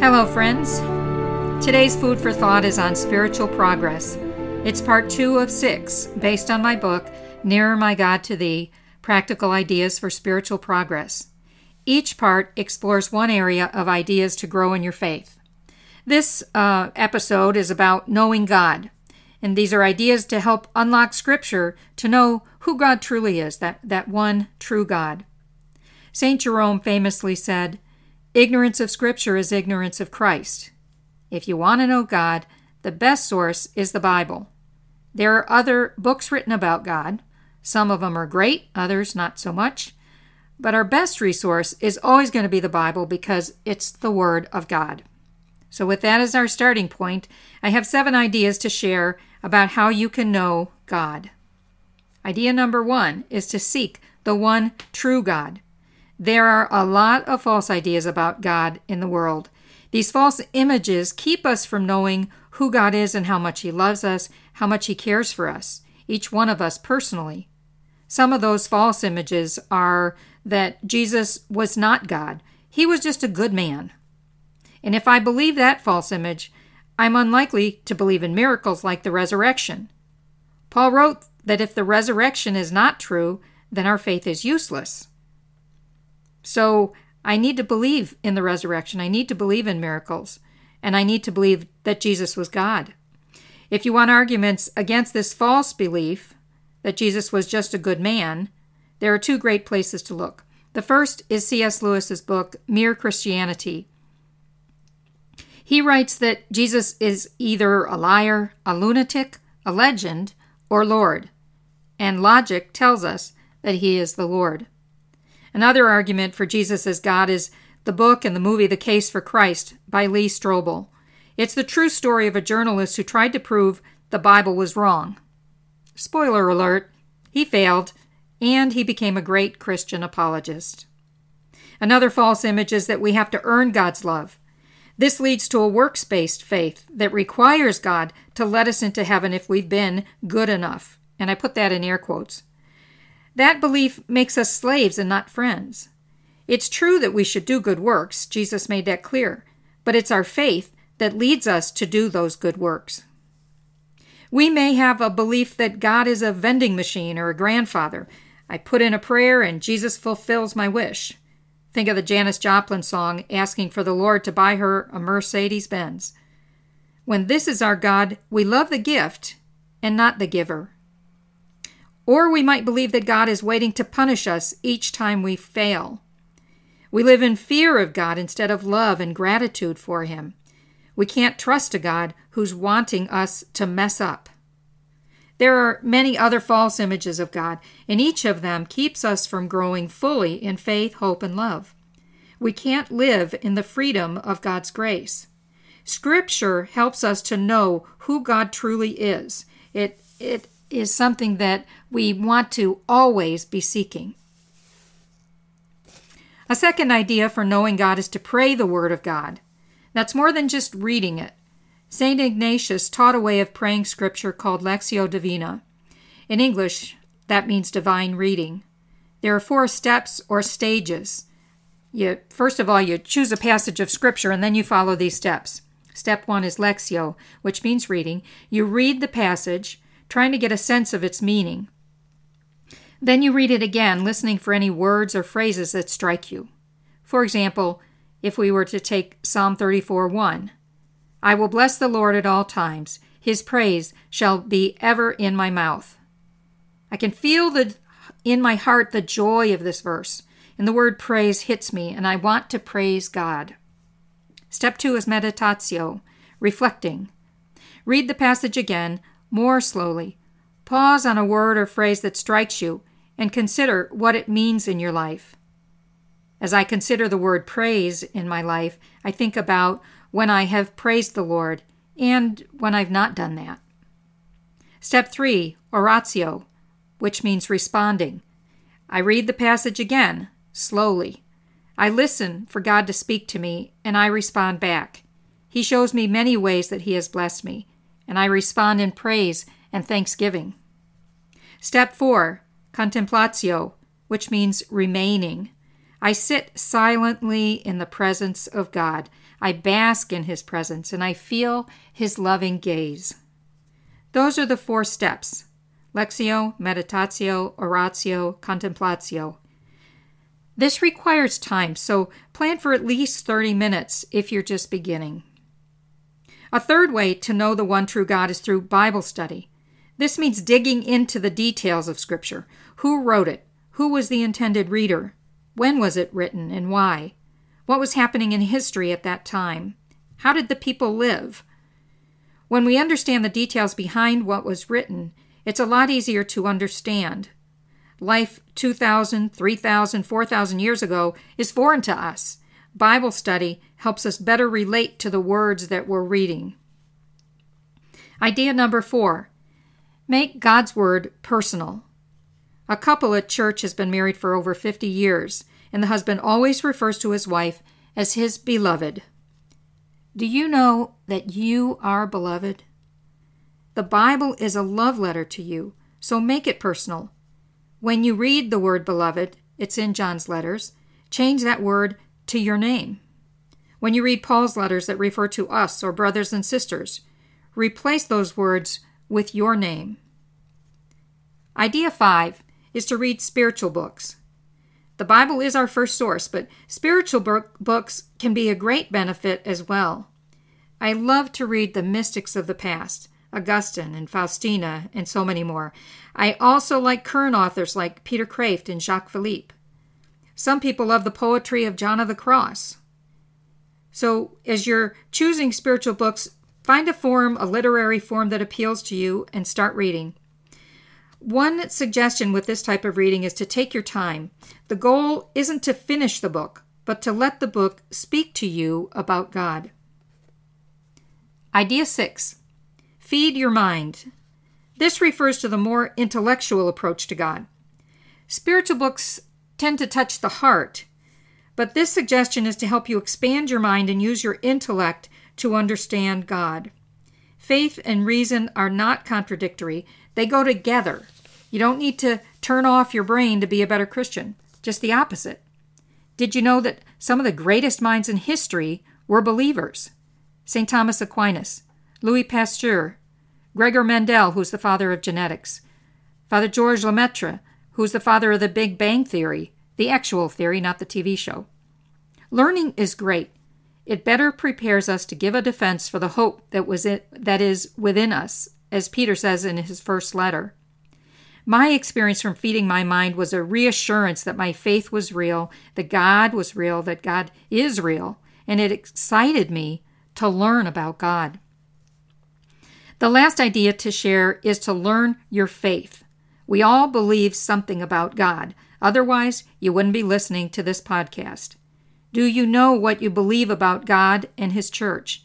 Hello, friends. Today's food for thought is on spiritual progress. It's part two of six, based on my book, Nearer My God to Thee Practical Ideas for Spiritual Progress. Each part explores one area of ideas to grow in your faith. This uh, episode is about knowing God, and these are ideas to help unlock Scripture to know who God truly is, that, that one true God. St. Jerome famously said, Ignorance of Scripture is ignorance of Christ. If you want to know God, the best source is the Bible. There are other books written about God. Some of them are great, others not so much. But our best resource is always going to be the Bible because it's the Word of God. So, with that as our starting point, I have seven ideas to share about how you can know God. Idea number one is to seek the one true God. There are a lot of false ideas about God in the world. These false images keep us from knowing who God is and how much He loves us, how much He cares for us, each one of us personally. Some of those false images are that Jesus was not God, He was just a good man. And if I believe that false image, I'm unlikely to believe in miracles like the resurrection. Paul wrote that if the resurrection is not true, then our faith is useless. So I need to believe in the resurrection. I need to believe in miracles. And I need to believe that Jesus was God. If you want arguments against this false belief that Jesus was just a good man, there are two great places to look. The first is C.S. Lewis's book, Mere Christianity. He writes that Jesus is either a liar, a lunatic, a legend, or Lord, and logic tells us that he is the Lord. Another argument for Jesus as God is the book and the movie The Case for Christ by Lee Strobel. It's the true story of a journalist who tried to prove the Bible was wrong. Spoiler alert, he failed, and he became a great Christian apologist. Another false image is that we have to earn God's love. This leads to a works based faith that requires God to let us into heaven if we've been good enough. And I put that in air quotes. That belief makes us slaves and not friends. It's true that we should do good works, Jesus made that clear, but it's our faith that leads us to do those good works. We may have a belief that God is a vending machine or a grandfather. I put in a prayer and Jesus fulfills my wish. Think of the Janis Joplin song asking for the Lord to buy her a Mercedes Benz. When this is our God, we love the gift and not the giver. Or we might believe that God is waiting to punish us each time we fail. We live in fear of God instead of love and gratitude for Him. We can't trust a God who's wanting us to mess up. There are many other false images of God, and each of them keeps us from growing fully in faith, hope, and love. We can't live in the freedom of God's grace. Scripture helps us to know who God truly is. It, it is something that we want to always be seeking. A second idea for knowing God is to pray the Word of God. That's more than just reading it. St. Ignatius taught a way of praying Scripture called Lectio Divina. In English, that means divine reading. There are four steps or stages. You, first of all, you choose a passage of Scripture and then you follow these steps. Step one is Lectio, which means reading. You read the passage, trying to get a sense of its meaning. Then you read it again, listening for any words or phrases that strike you. For example, if we were to take Psalm 34 1, I will bless the Lord at all times, his praise shall be ever in my mouth. I can feel the, in my heart the joy of this verse, and the word praise hits me, and I want to praise God. Step two is meditatio, reflecting. Read the passage again, more slowly. Pause on a word or phrase that strikes you and consider what it means in your life. As I consider the word praise in my life, I think about when I have praised the Lord and when I've not done that. Step three, oratio, which means responding. I read the passage again, slowly. I listen for God to speak to me, and I respond back. He shows me many ways that He has blessed me and I respond in praise and thanksgiving. Step 4 Contemplatio, which means remaining. I sit silently in the presence of God. I bask in His presence and I feel His loving gaze. Those are the four steps Lectio, Meditatio, Oratio, Contemplatio. This requires time, so plan for at least 30 minutes if you're just beginning. A third way to know the one true God is through Bible study. This means digging into the details of Scripture. Who wrote it? Who was the intended reader? When was it written and why? What was happening in history at that time? How did the people live? When we understand the details behind what was written, it's a lot easier to understand. Life 2,000, 3,000, 4,000 years ago is foreign to us. Bible study helps us better relate to the words that we're reading. Idea number four make God's Word personal. A couple at church has been married for over 50 years, and the husband always refers to his wife as his beloved. Do you know that you are beloved? The Bible is a love letter to you, so make it personal. When you read the word beloved, it's in John's letters, change that word to your name. When you read Paul's letters that refer to us or brothers and sisters, replace those words with your name. Idea 5 is to read spiritual books. The Bible is our first source, but spiritual books can be a great benefit as well. I love to read the mystics of the past, Augustine and Faustina, and so many more. I also like current authors like Peter Kreeft and Jacques Philippe. Some people love the poetry of John of the Cross. So, as you're choosing spiritual books, find a form, a literary form that appeals to you, and start reading. One suggestion with this type of reading is to take your time. The goal isn't to finish the book, but to let the book speak to you about God. Idea 6 Feed your mind. This refers to the more intellectual approach to God. Spiritual books tend to touch the heart, but this suggestion is to help you expand your mind and use your intellect to understand God. Faith and reason are not contradictory, they go together. You don't need to turn off your brain to be a better Christian, just the opposite. Did you know that some of the greatest minds in history were believers? St. Thomas Aquinas, Louis Pasteur, Gregor Mendel, who's the father of genetics, Father George Lemaitre, who's the father of the Big Bang Theory, the actual theory, not the TV show. Learning is great. It better prepares us to give a defense for the hope that was it, that is within us, as Peter says in his first letter. My experience from feeding my mind was a reassurance that my faith was real, that God was real, that God is real, and it excited me to learn about God. The last idea to share is to learn your faith. We all believe something about God, otherwise, you wouldn't be listening to this podcast. Do you know what you believe about God and His church?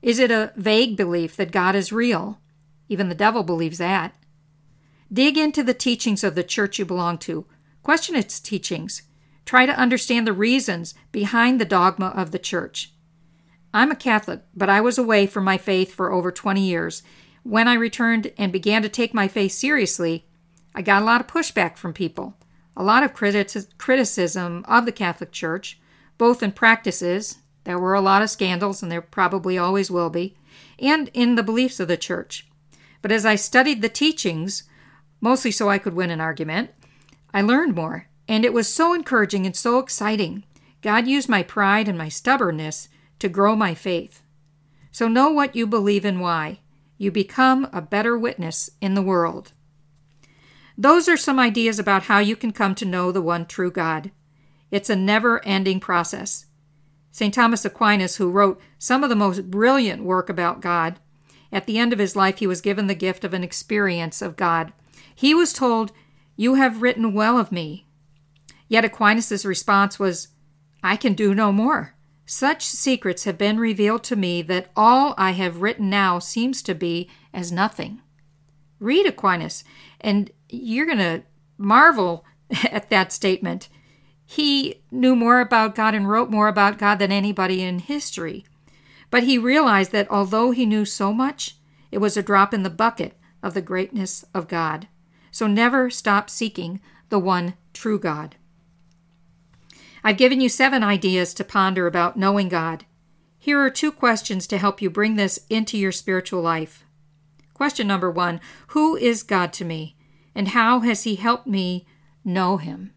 Is it a vague belief that God is real? Even the devil believes that. Dig into the teachings of the church you belong to. Question its teachings. Try to understand the reasons behind the dogma of the church. I'm a Catholic, but I was away from my faith for over 20 years. When I returned and began to take my faith seriously, I got a lot of pushback from people, a lot of criticism of the Catholic Church, both in practices, there were a lot of scandals, and there probably always will be, and in the beliefs of the Church. But as I studied the teachings, mostly so I could win an argument. I learned more, and it was so encouraging and so exciting. God used my pride and my stubbornness to grow my faith. So know what you believe and why. You become a better witness in the world. Those are some ideas about how you can come to know the one true God. It's a never ending process. St. Thomas Aquinas, who wrote some of the most brilliant work about God, at the end of his life he was given the gift of an experience of God. He was told, You have written well of me. Yet Aquinas' response was, I can do no more. Such secrets have been revealed to me that all I have written now seems to be as nothing. Read Aquinas, and you're going to marvel at that statement. He knew more about God and wrote more about God than anybody in history. But he realized that although he knew so much, it was a drop in the bucket of the greatness of God. So never stop seeking the one true God. I've given you seven ideas to ponder about knowing God. Here are two questions to help you bring this into your spiritual life. Question number one Who is God to me? And how has He helped me know Him?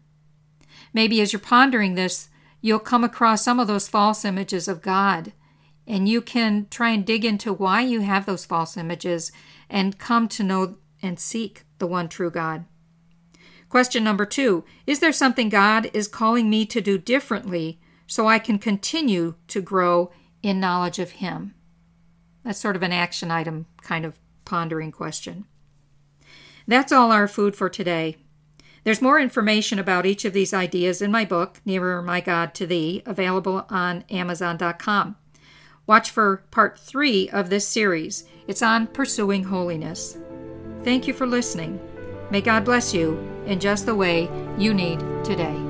Maybe as you're pondering this, you'll come across some of those false images of God, and you can try and dig into why you have those false images and come to know and seek the one true God. Question number two Is there something God is calling me to do differently so I can continue to grow in knowledge of Him? That's sort of an action item kind of pondering question. That's all our food for today. There's more information about each of these ideas in my book, Nearer My God to Thee, available on Amazon.com. Watch for part three of this series. It's on pursuing holiness. Thank you for listening. May God bless you in just the way you need today.